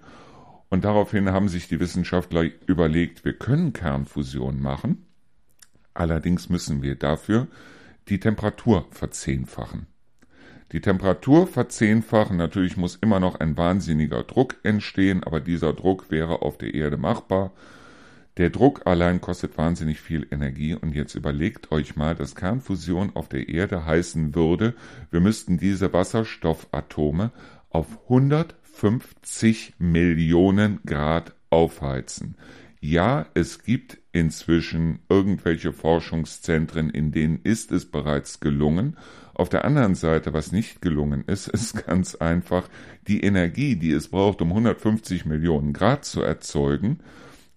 A: Und daraufhin haben sich die Wissenschaftler überlegt, wir können Kernfusion machen. Allerdings müssen wir dafür die Temperatur verzehnfachen. Die Temperatur verzehnfachen, natürlich muss immer noch ein wahnsinniger Druck entstehen, aber dieser Druck wäre auf der Erde machbar. Der Druck allein kostet wahnsinnig viel Energie und jetzt überlegt euch mal, dass Kernfusion auf der Erde heißen würde, wir müssten diese Wasserstoffatome auf 150 Millionen Grad aufheizen. Ja, es gibt inzwischen irgendwelche Forschungszentren, in denen ist es bereits gelungen. Auf der anderen Seite, was nicht gelungen ist, ist ganz einfach die Energie, die es braucht, um 150 Millionen Grad zu erzeugen,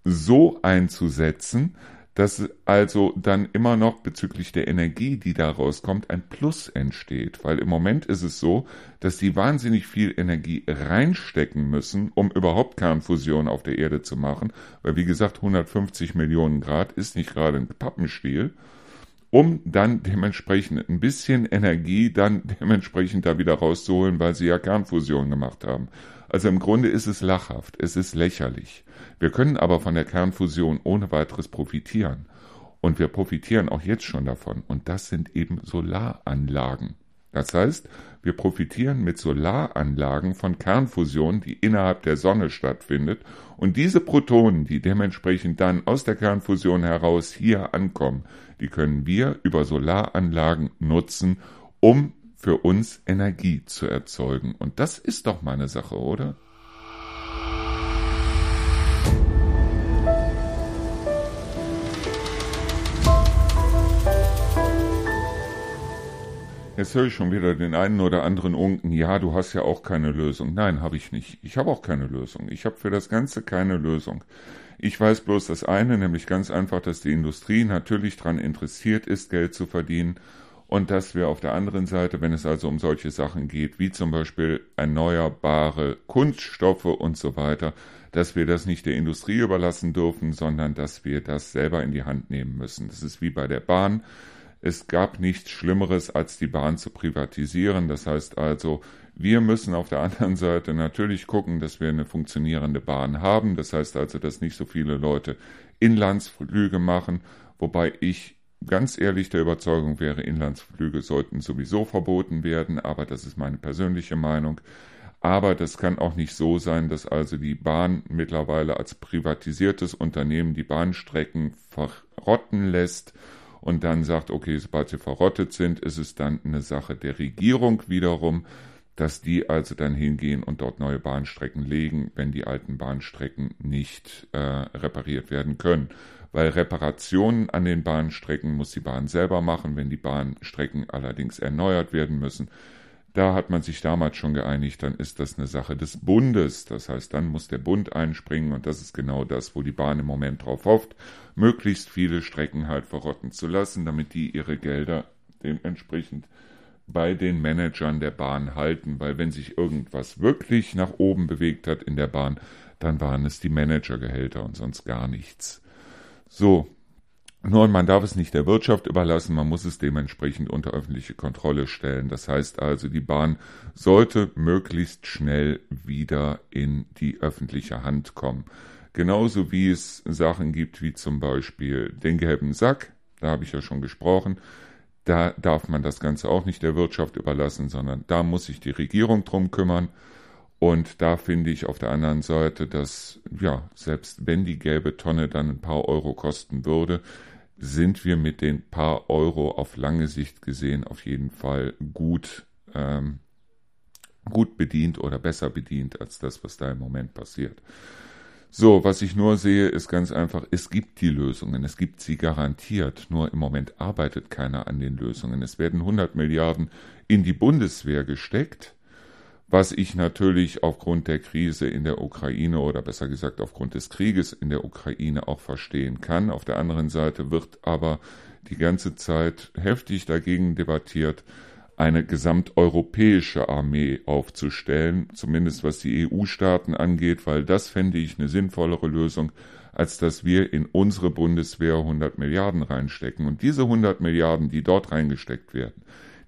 A: so einzusetzen, dass also dann immer noch bezüglich der Energie, die daraus kommt, ein Plus entsteht. Weil im Moment ist es so, dass die wahnsinnig viel Energie reinstecken müssen, um überhaupt Kernfusion auf der Erde zu machen. Weil wie gesagt, 150 Millionen Grad ist nicht gerade ein Pappenstiel. Um dann dementsprechend ein bisschen Energie dann dementsprechend da wieder rauszuholen, weil sie ja Kernfusion gemacht haben. Also im Grunde ist es lachhaft, es ist lächerlich. Wir können aber von der Kernfusion ohne weiteres profitieren. Und wir profitieren auch jetzt schon davon. Und das sind eben Solaranlagen. Das heißt, wir profitieren mit Solaranlagen von Kernfusion, die innerhalb der Sonne stattfindet. Und diese Protonen, die dementsprechend dann aus der Kernfusion heraus hier ankommen, die können wir über Solaranlagen nutzen, um für uns Energie zu erzeugen. Und das ist doch meine Sache, oder? Jetzt höre ich schon wieder den einen oder anderen Unken, ja, du hast ja auch keine Lösung. Nein, habe ich nicht. Ich habe auch keine Lösung. Ich habe für das Ganze keine Lösung. Ich weiß bloß das eine, nämlich ganz einfach, dass die Industrie natürlich daran interessiert ist, Geld zu verdienen und dass wir auf der anderen Seite, wenn es also um solche Sachen geht, wie zum Beispiel erneuerbare Kunststoffe und so weiter, dass wir das nicht der Industrie überlassen dürfen, sondern dass wir das selber in die Hand nehmen müssen. Das ist wie bei der Bahn. Es gab nichts Schlimmeres, als die Bahn zu privatisieren. Das heißt also, wir müssen auf der anderen Seite natürlich gucken, dass wir eine funktionierende Bahn haben. Das heißt also, dass nicht so viele Leute Inlandsflüge machen, wobei ich ganz ehrlich der Überzeugung wäre, Inlandsflüge sollten sowieso verboten werden, aber das ist meine persönliche Meinung. Aber das kann auch nicht so sein, dass also die Bahn mittlerweile als privatisiertes Unternehmen die Bahnstrecken verrotten lässt und dann sagt, okay, sobald sie verrottet sind, ist es dann eine Sache der Regierung wiederum, dass die also dann hingehen und dort neue Bahnstrecken legen, wenn die alten Bahnstrecken nicht äh, repariert werden können weil Reparationen an den Bahnstrecken muss die Bahn selber machen, wenn die Bahnstrecken allerdings erneuert werden müssen. Da hat man sich damals schon geeinigt, dann ist das eine Sache des Bundes. Das heißt, dann muss der Bund einspringen und das ist genau das, wo die Bahn im Moment drauf hofft, möglichst viele Strecken halt verrotten zu lassen, damit die ihre Gelder dementsprechend bei den Managern der Bahn halten, weil wenn sich irgendwas wirklich nach oben bewegt hat in der Bahn, dann waren es die Managergehälter und sonst gar nichts. So. Nur man darf es nicht der Wirtschaft überlassen, man muss es dementsprechend unter öffentliche Kontrolle stellen. Das heißt also, die Bahn sollte möglichst schnell wieder in die öffentliche Hand kommen. Genauso wie es Sachen gibt wie zum Beispiel den gelben Sack, da habe ich ja schon gesprochen. Da darf man das Ganze auch nicht der Wirtschaft überlassen, sondern da muss sich die Regierung drum kümmern. Und da finde ich auf der anderen Seite, dass, ja, selbst wenn die gelbe Tonne dann ein paar Euro kosten würde, sind wir mit den paar Euro auf lange Sicht gesehen auf jeden Fall gut, ähm, gut bedient oder besser bedient als das, was da im Moment passiert. So, was ich nur sehe, ist ganz einfach, es gibt die Lösungen, es gibt sie garantiert, nur im Moment arbeitet keiner an den Lösungen. Es werden 100 Milliarden in die Bundeswehr gesteckt, was ich natürlich aufgrund der Krise in der Ukraine oder besser gesagt aufgrund des Krieges in der Ukraine auch verstehen kann. Auf der anderen Seite wird aber die ganze Zeit heftig dagegen debattiert, eine gesamteuropäische Armee aufzustellen, zumindest was die EU-Staaten angeht, weil das fände ich eine sinnvollere Lösung, als dass wir in unsere Bundeswehr 100 Milliarden reinstecken. Und diese 100 Milliarden, die dort reingesteckt werden,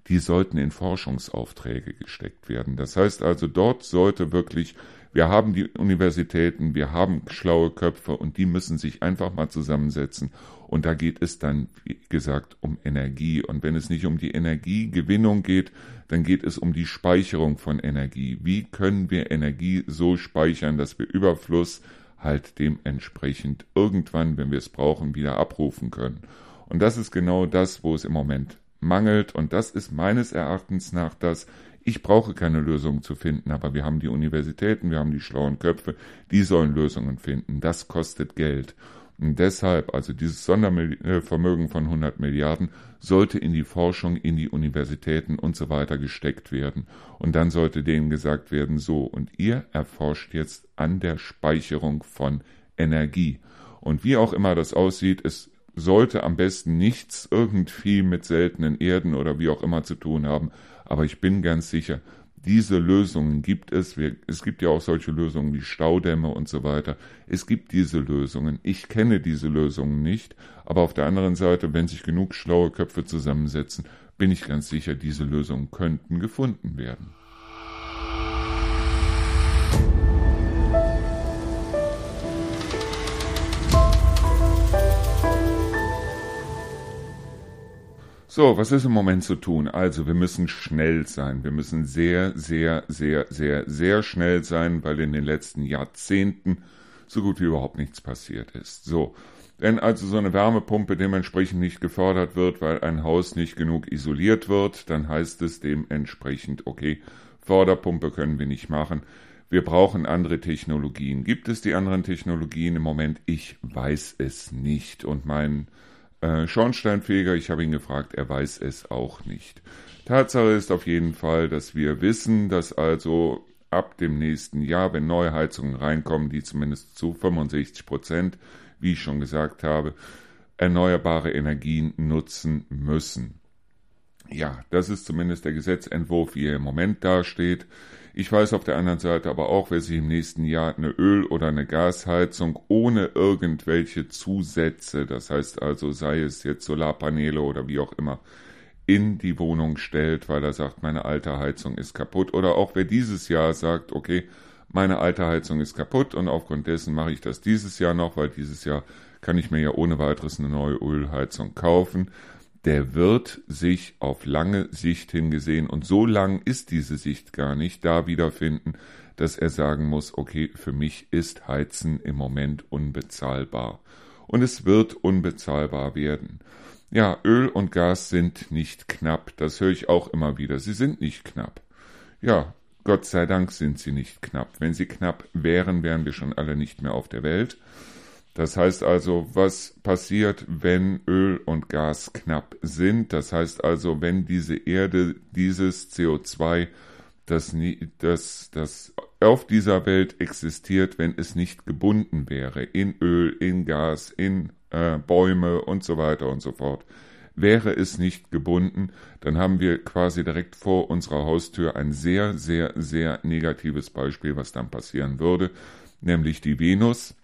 A: die sollten in Forschungsaufträge gesteckt werden. Das heißt also, dort sollte wirklich, wir haben die Universitäten, wir haben schlaue Köpfe und die müssen sich einfach mal zusammensetzen. Und da geht es dann, wie gesagt, um Energie. Und wenn es nicht um die Energiegewinnung geht, dann geht es um die Speicherung von Energie. Wie können wir Energie so speichern, dass wir Überfluss halt dementsprechend irgendwann, wenn wir es brauchen, wieder abrufen können. Und das ist genau das, wo es im Moment mangelt. Und das ist meines Erachtens nach das, ich brauche keine Lösung zu finden, aber wir haben die Universitäten, wir haben die schlauen Köpfe, die sollen Lösungen finden. Das kostet Geld. Und deshalb, also dieses Sondervermögen von 100 Milliarden sollte in die Forschung, in die Universitäten und so weiter gesteckt werden. Und dann sollte denen gesagt werden, so, und ihr erforscht jetzt an der Speicherung von Energie. Und wie auch immer das aussieht, es sollte am besten nichts irgendwie mit seltenen Erden oder wie auch immer zu tun haben. Aber ich bin ganz sicher, diese Lösungen gibt es. Es gibt ja auch solche Lösungen wie Staudämme und so weiter. Es gibt diese Lösungen. Ich kenne diese Lösungen nicht. Aber auf der anderen Seite, wenn sich genug schlaue Köpfe zusammensetzen, bin ich ganz sicher, diese Lösungen könnten gefunden werden. So, was ist im Moment zu tun? Also, wir müssen schnell sein. Wir müssen sehr, sehr, sehr, sehr, sehr schnell sein, weil in den letzten Jahrzehnten so gut wie überhaupt nichts passiert ist. So. Wenn also so eine Wärmepumpe dementsprechend nicht gefördert wird, weil ein Haus nicht genug isoliert wird, dann heißt es dementsprechend, okay, Förderpumpe können wir nicht machen. Wir brauchen andere Technologien. Gibt es die anderen Technologien im Moment? Ich weiß es nicht. Und mein äh, Schornsteinfeger, ich habe ihn gefragt, er weiß es auch nicht. Tatsache ist auf jeden Fall, dass wir wissen, dass also ab dem nächsten Jahr, wenn neue Heizungen reinkommen, die zumindest zu 65 Prozent, wie ich schon gesagt habe, erneuerbare Energien nutzen müssen. Ja, das ist zumindest der Gesetzentwurf, wie er im Moment dasteht. Ich weiß auf der anderen Seite aber auch, wer sich im nächsten Jahr eine Öl- oder eine Gasheizung ohne irgendwelche Zusätze, das heißt also sei es jetzt Solarpaneele oder wie auch immer, in die Wohnung stellt, weil er sagt, meine alte Heizung ist kaputt. Oder auch wer dieses Jahr sagt, okay, meine alte Heizung ist kaputt und aufgrund dessen mache ich das dieses Jahr noch, weil dieses Jahr kann ich mir ja ohne weiteres eine neue Ölheizung kaufen der wird sich auf lange Sicht hingesehen, und so lang ist diese Sicht gar nicht, da wiederfinden, dass er sagen muss, okay, für mich ist Heizen im Moment unbezahlbar. Und es wird unbezahlbar werden. Ja, Öl und Gas sind nicht knapp, das höre ich auch immer wieder. Sie sind nicht knapp. Ja, Gott sei Dank sind sie nicht knapp. Wenn sie knapp wären, wären wir schon alle nicht mehr auf der Welt. Das heißt also, was passiert, wenn Öl und Gas knapp sind? Das heißt also, wenn diese Erde dieses CO2, das, das, das auf dieser Welt existiert, wenn es nicht gebunden wäre in Öl, in Gas, in äh, Bäume und so weiter und so fort. Wäre es nicht gebunden, dann haben wir quasi direkt vor unserer Haustür ein sehr, sehr, sehr negatives Beispiel, was dann passieren würde, nämlich die Venus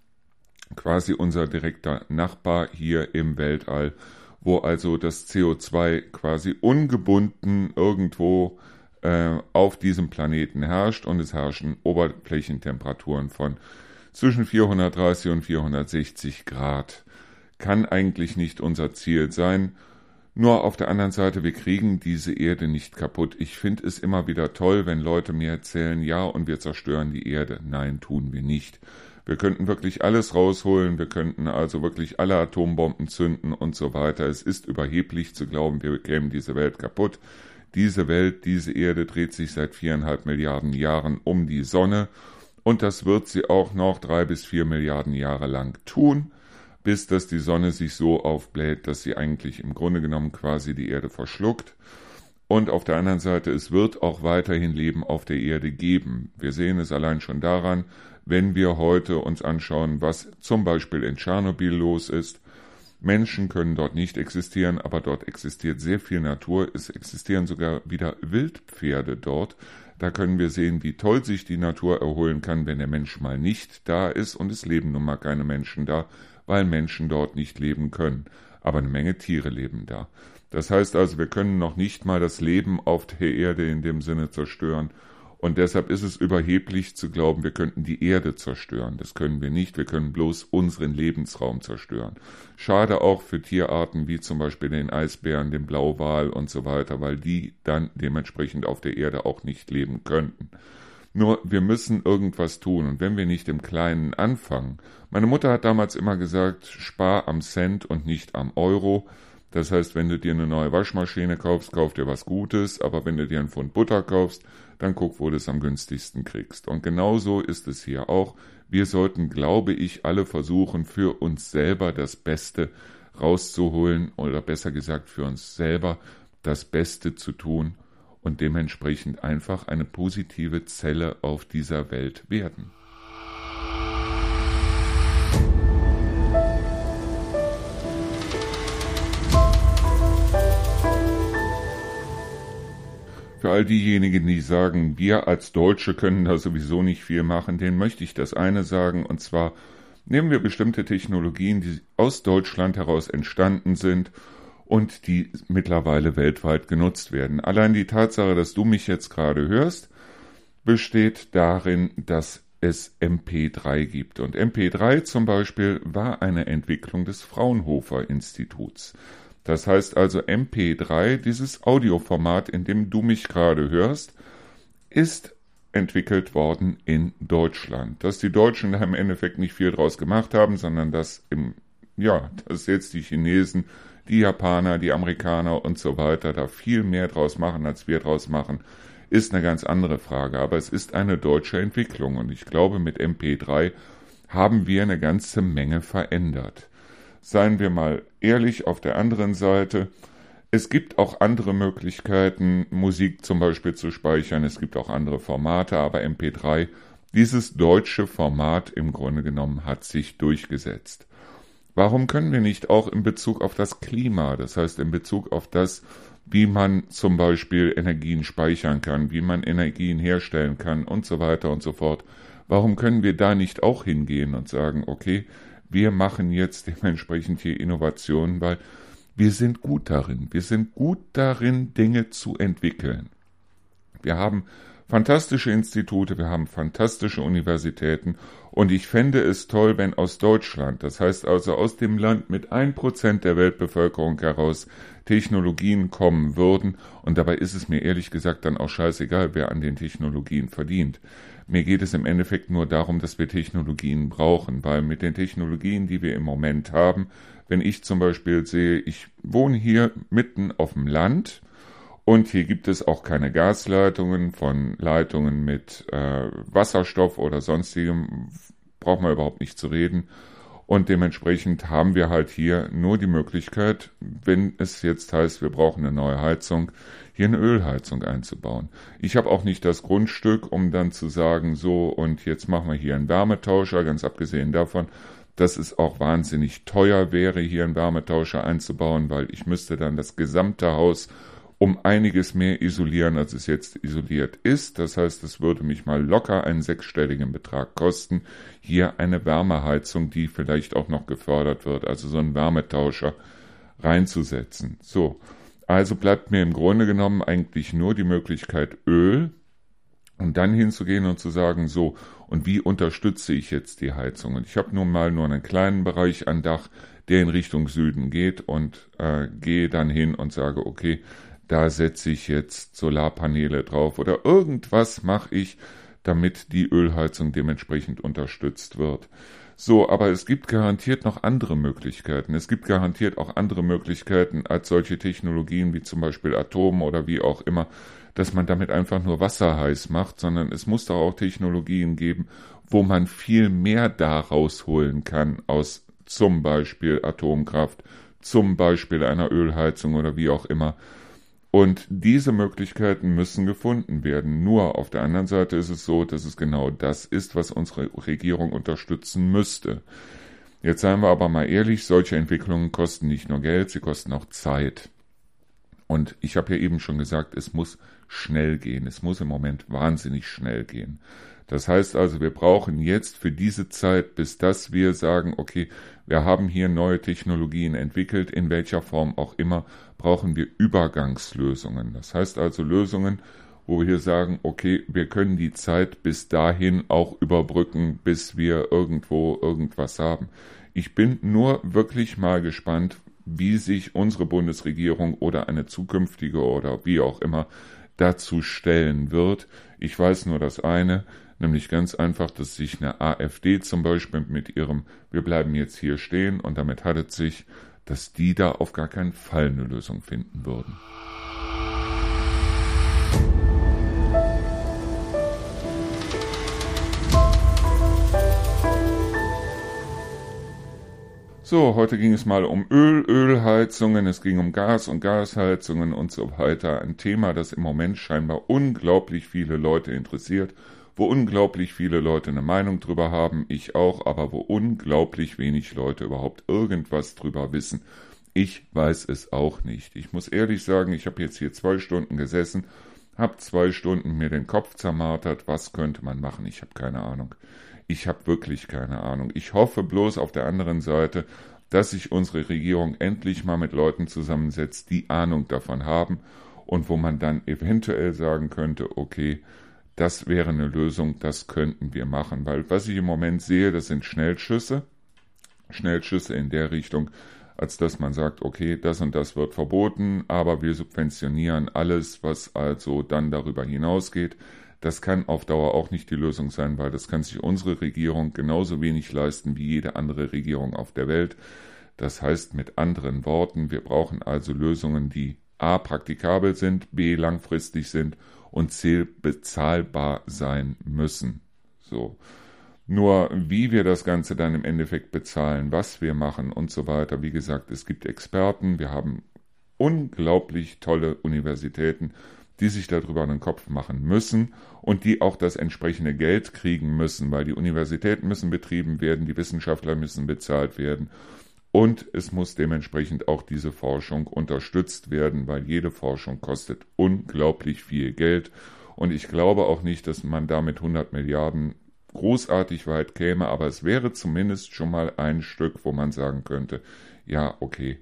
A: quasi unser direkter Nachbar hier im Weltall, wo also das CO2 quasi ungebunden irgendwo äh, auf diesem Planeten herrscht und es herrschen Oberflächentemperaturen von zwischen 430 und 460 Grad. Kann eigentlich nicht unser Ziel sein. Nur auf der anderen Seite, wir kriegen diese Erde nicht kaputt. Ich finde es immer wieder toll, wenn Leute mir erzählen, ja, und wir zerstören die Erde. Nein, tun wir nicht. Wir könnten wirklich alles rausholen, wir könnten also wirklich alle Atombomben zünden und so weiter. Es ist überheblich zu glauben, wir bekämen diese Welt kaputt. Diese Welt, diese Erde dreht sich seit viereinhalb Milliarden Jahren um die Sonne und das wird sie auch noch drei bis vier Milliarden Jahre lang tun bis dass die Sonne sich so aufbläht, dass sie eigentlich im Grunde genommen quasi die Erde verschluckt. Und auf der anderen Seite, es wird auch weiterhin Leben auf der Erde geben. Wir sehen es allein schon daran, wenn wir heute uns anschauen, was zum Beispiel in Tschernobyl los ist. Menschen können dort nicht existieren, aber dort existiert sehr viel Natur. Es existieren sogar wieder Wildpferde dort. Da können wir sehen, wie toll sich die Natur erholen kann, wenn der Mensch mal nicht da ist. Und es leben nun mal keine Menschen da weil Menschen dort nicht leben können. Aber eine Menge Tiere leben da. Das heißt also, wir können noch nicht mal das Leben auf der Erde in dem Sinne zerstören. Und deshalb ist es überheblich zu glauben, wir könnten die Erde zerstören. Das können wir nicht. Wir können bloß unseren Lebensraum zerstören. Schade auch für Tierarten wie zum Beispiel den Eisbären, den Blauwal und so weiter, weil die dann dementsprechend auf der Erde auch nicht leben könnten. Nur wir müssen irgendwas tun. Und wenn wir nicht im Kleinen anfangen. Meine Mutter hat damals immer gesagt, spar am Cent und nicht am Euro. Das heißt, wenn du dir eine neue Waschmaschine kaufst, kauf dir was Gutes, aber wenn du dir einen Pfund Butter kaufst, dann guck, wo du es am günstigsten kriegst. Und genauso ist es hier auch. Wir sollten, glaube ich, alle versuchen, für uns selber das Beste rauszuholen oder besser gesagt für uns selber das Beste zu tun und dementsprechend einfach eine positive Zelle auf dieser Welt werden. Für all diejenigen, die sagen, wir als Deutsche können da sowieso nicht viel machen, denen möchte ich das eine sagen, und zwar nehmen wir bestimmte Technologien, die aus Deutschland heraus entstanden sind und die mittlerweile weltweit genutzt werden. Allein die Tatsache, dass du mich jetzt gerade hörst, besteht darin, dass es MP3 gibt. Und MP3 zum Beispiel war eine Entwicklung des Fraunhofer Instituts. Das heißt also MP3, dieses Audioformat, in dem du mich gerade hörst, ist entwickelt worden in Deutschland. Dass die Deutschen da im Endeffekt nicht viel draus gemacht haben, sondern dass im, ja, dass jetzt die Chinesen die Japaner, die Amerikaner und so weiter da viel mehr draus machen, als wir draus machen, ist eine ganz andere Frage. Aber es ist eine deutsche Entwicklung und ich glaube, mit MP3 haben wir eine ganze Menge verändert. Seien wir mal ehrlich, auf der anderen Seite, es gibt auch andere Möglichkeiten, Musik zum Beispiel zu speichern, es gibt auch andere Formate, aber MP3, dieses deutsche Format im Grunde genommen hat sich durchgesetzt. Warum können wir nicht auch in Bezug auf das Klima, das heißt in Bezug auf das, wie man zum Beispiel Energien speichern kann, wie man Energien herstellen kann und so weiter und so fort, warum können wir da nicht auch hingehen und sagen, okay, wir machen jetzt dementsprechend hier Innovationen, weil wir sind gut darin. Wir sind gut darin, Dinge zu entwickeln. Wir haben fantastische Institute, wir haben fantastische Universitäten und ich fände es toll, wenn aus Deutschland, das heißt also aus dem Land mit ein Prozent der Weltbevölkerung heraus, Technologien kommen würden und dabei ist es mir ehrlich gesagt dann auch scheißegal, wer an den Technologien verdient. Mir geht es im Endeffekt nur darum, dass wir Technologien brauchen, weil mit den Technologien, die wir im Moment haben, wenn ich zum Beispiel sehe, ich wohne hier mitten auf dem Land, und hier gibt es auch keine Gasleitungen von Leitungen mit äh, Wasserstoff oder sonstigem, braucht man überhaupt nicht zu reden. Und dementsprechend haben wir halt hier nur die Möglichkeit, wenn es jetzt heißt, wir brauchen eine neue Heizung, hier eine Ölheizung einzubauen. Ich habe auch nicht das Grundstück, um dann zu sagen, so und jetzt machen wir hier einen Wärmetauscher, ganz abgesehen davon, dass es auch wahnsinnig teuer wäre, hier einen Wärmetauscher einzubauen, weil ich müsste dann das gesamte Haus um einiges mehr isolieren, als es jetzt isoliert ist. Das heißt, es würde mich mal locker einen sechsstelligen Betrag kosten, hier eine Wärmeheizung, die vielleicht auch noch gefördert wird, also so einen Wärmetauscher reinzusetzen. So, also bleibt mir im Grunde genommen eigentlich nur die Möglichkeit Öl Und dann hinzugehen und zu sagen, so, und wie unterstütze ich jetzt die Heizung? Und ich habe nun mal nur einen kleinen Bereich an Dach, der in Richtung Süden geht und äh, gehe dann hin und sage, okay, da setze ich jetzt Solarpaneele drauf oder irgendwas mache ich, damit die Ölheizung dementsprechend unterstützt wird. So, aber es gibt garantiert noch andere Möglichkeiten. Es gibt garantiert auch andere Möglichkeiten als solche Technologien wie zum Beispiel Atom oder wie auch immer, dass man damit einfach nur Wasser heiß macht, sondern es muss doch auch Technologien geben, wo man viel mehr daraus holen kann aus zum Beispiel Atomkraft, zum Beispiel einer Ölheizung oder wie auch immer. Und diese Möglichkeiten müssen gefunden werden. Nur auf der anderen Seite ist es so, dass es genau das ist, was unsere Regierung unterstützen müsste. Jetzt seien wir aber mal ehrlich, solche Entwicklungen kosten nicht nur Geld, sie kosten auch Zeit. Und ich habe ja eben schon gesagt, es muss schnell gehen. Es muss im Moment wahnsinnig schnell gehen. Das heißt also, wir brauchen jetzt für diese Zeit, bis dass wir sagen, okay, wir haben hier neue Technologien entwickelt, in welcher Form auch immer, brauchen wir Übergangslösungen. Das heißt also Lösungen, wo wir sagen, okay, wir können die Zeit bis dahin auch überbrücken, bis wir irgendwo irgendwas haben. Ich bin nur wirklich mal gespannt, wie sich unsere Bundesregierung oder eine zukünftige oder wie auch immer dazu stellen wird. Ich weiß nur das eine, nämlich ganz einfach, dass sich eine AfD zum Beispiel mit ihrem Wir bleiben jetzt hier stehen und damit hat es sich, dass die da auf gar keinen Fall eine Lösung finden würden. So, heute ging es mal um Öl, Ölheizungen, es ging um Gas und Gasheizungen und so weiter. Ein Thema, das im Moment scheinbar unglaublich viele Leute interessiert, wo unglaublich viele Leute eine Meinung drüber haben, ich auch, aber wo unglaublich wenig Leute überhaupt irgendwas drüber wissen. Ich weiß es auch nicht. Ich muss ehrlich sagen, ich habe jetzt hier zwei Stunden gesessen, habe zwei Stunden mir den Kopf zermartert, was könnte man machen, ich habe keine Ahnung. Ich habe wirklich keine Ahnung. Ich hoffe bloß auf der anderen Seite, dass sich unsere Regierung endlich mal mit Leuten zusammensetzt, die Ahnung davon haben und wo man dann eventuell sagen könnte, okay, das wäre eine Lösung, das könnten wir machen. Weil was ich im Moment sehe, das sind Schnellschüsse. Schnellschüsse in der Richtung, als dass man sagt, okay, das und das wird verboten, aber wir subventionieren alles, was also dann darüber hinausgeht. Das kann auf Dauer auch nicht die Lösung sein, weil das kann sich unsere Regierung genauso wenig leisten wie jede andere Regierung auf der Welt. Das heißt mit anderen Worten, wir brauchen also Lösungen, die a. praktikabel sind, b. langfristig sind und c. bezahlbar sein müssen. So. Nur wie wir das Ganze dann im Endeffekt bezahlen, was wir machen und so weiter. Wie gesagt, es gibt Experten, wir haben unglaublich tolle Universitäten, die sich darüber einen Kopf machen müssen und die auch das entsprechende Geld kriegen müssen, weil die Universitäten müssen betrieben werden, die Wissenschaftler müssen bezahlt werden und es muss dementsprechend auch diese Forschung unterstützt werden, weil jede Forschung kostet unglaublich viel Geld und ich glaube auch nicht, dass man damit 100 Milliarden großartig weit käme, aber es wäre zumindest schon mal ein Stück, wo man sagen könnte, ja, okay,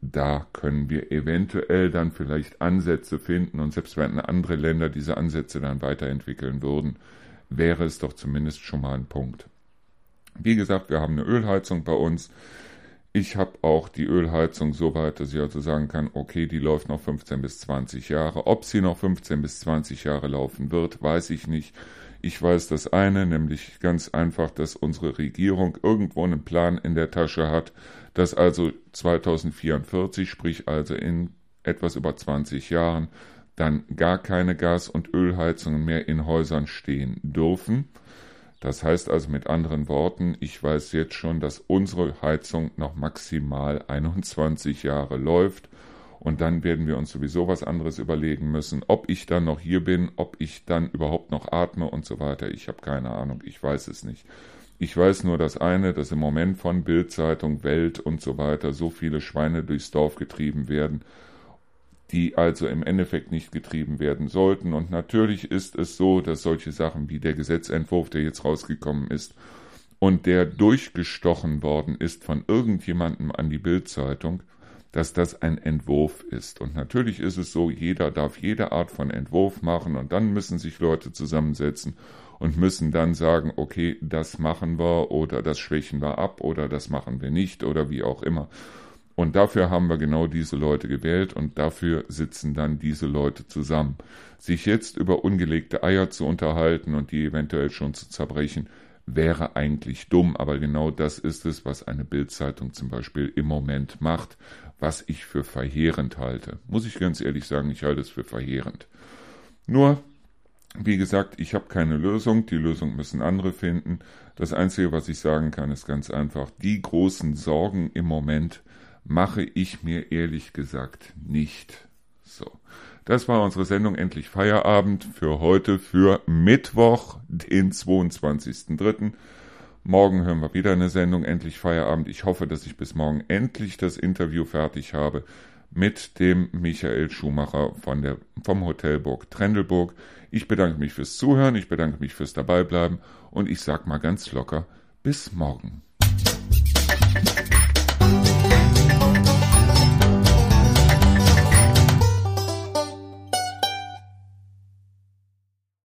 A: da können wir eventuell dann vielleicht Ansätze finden und selbst wenn andere Länder diese Ansätze dann weiterentwickeln würden, wäre es doch zumindest schon mal ein Punkt. Wie gesagt, wir haben eine Ölheizung bei uns. Ich habe auch die Ölheizung so weit, dass ich also sagen kann, okay, die läuft noch 15 bis 20 Jahre. Ob sie noch 15 bis 20 Jahre laufen wird, weiß ich nicht. Ich weiß das eine, nämlich ganz einfach, dass unsere Regierung irgendwo einen Plan in der Tasche hat, dass also 2044, sprich also in etwas über 20 Jahren, dann gar keine Gas- und Ölheizungen mehr in Häusern stehen dürfen. Das heißt also mit anderen Worten, ich weiß jetzt schon, dass unsere Heizung noch maximal 21 Jahre läuft und dann werden wir uns sowieso was anderes überlegen müssen, ob ich dann noch hier bin, ob ich dann überhaupt noch atme und so weiter. Ich habe keine Ahnung, ich weiß es nicht. Ich weiß nur das eine, dass im Moment von Bildzeitung, Welt und so weiter so viele Schweine durchs Dorf getrieben werden, die also im Endeffekt nicht getrieben werden sollten. Und natürlich ist es so, dass solche Sachen wie der Gesetzentwurf, der jetzt rausgekommen ist und der durchgestochen worden ist von irgendjemandem an die Bildzeitung, dass das ein Entwurf ist. Und natürlich ist es so, jeder darf jede Art von Entwurf machen und dann müssen sich Leute zusammensetzen und müssen dann sagen, okay, das machen wir oder das schwächen wir ab oder das machen wir nicht oder wie auch immer. Und dafür haben wir genau diese Leute gewählt und dafür sitzen dann diese Leute zusammen. Sich jetzt über ungelegte Eier zu unterhalten und die eventuell schon zu zerbrechen, wäre eigentlich dumm, aber genau das ist es, was eine Bildzeitung zum Beispiel im Moment macht, was ich für verheerend halte. Muss ich ganz ehrlich sagen, ich halte es für verheerend. Nur, wie gesagt, ich habe keine Lösung, die Lösung müssen andere finden. Das Einzige, was ich sagen kann, ist ganz einfach, die großen Sorgen im Moment mache ich mir ehrlich gesagt nicht. So. Das war unsere Sendung Endlich Feierabend für heute, für Mittwoch, den 22.03. Morgen hören wir wieder eine Sendung Endlich Feierabend. Ich hoffe, dass ich bis morgen endlich das Interview fertig habe mit dem Michael Schumacher von der, vom Hotelburg Trendelburg. Ich bedanke mich fürs Zuhören, ich bedanke mich fürs Dabeibleiben und ich sag mal ganz locker, bis morgen.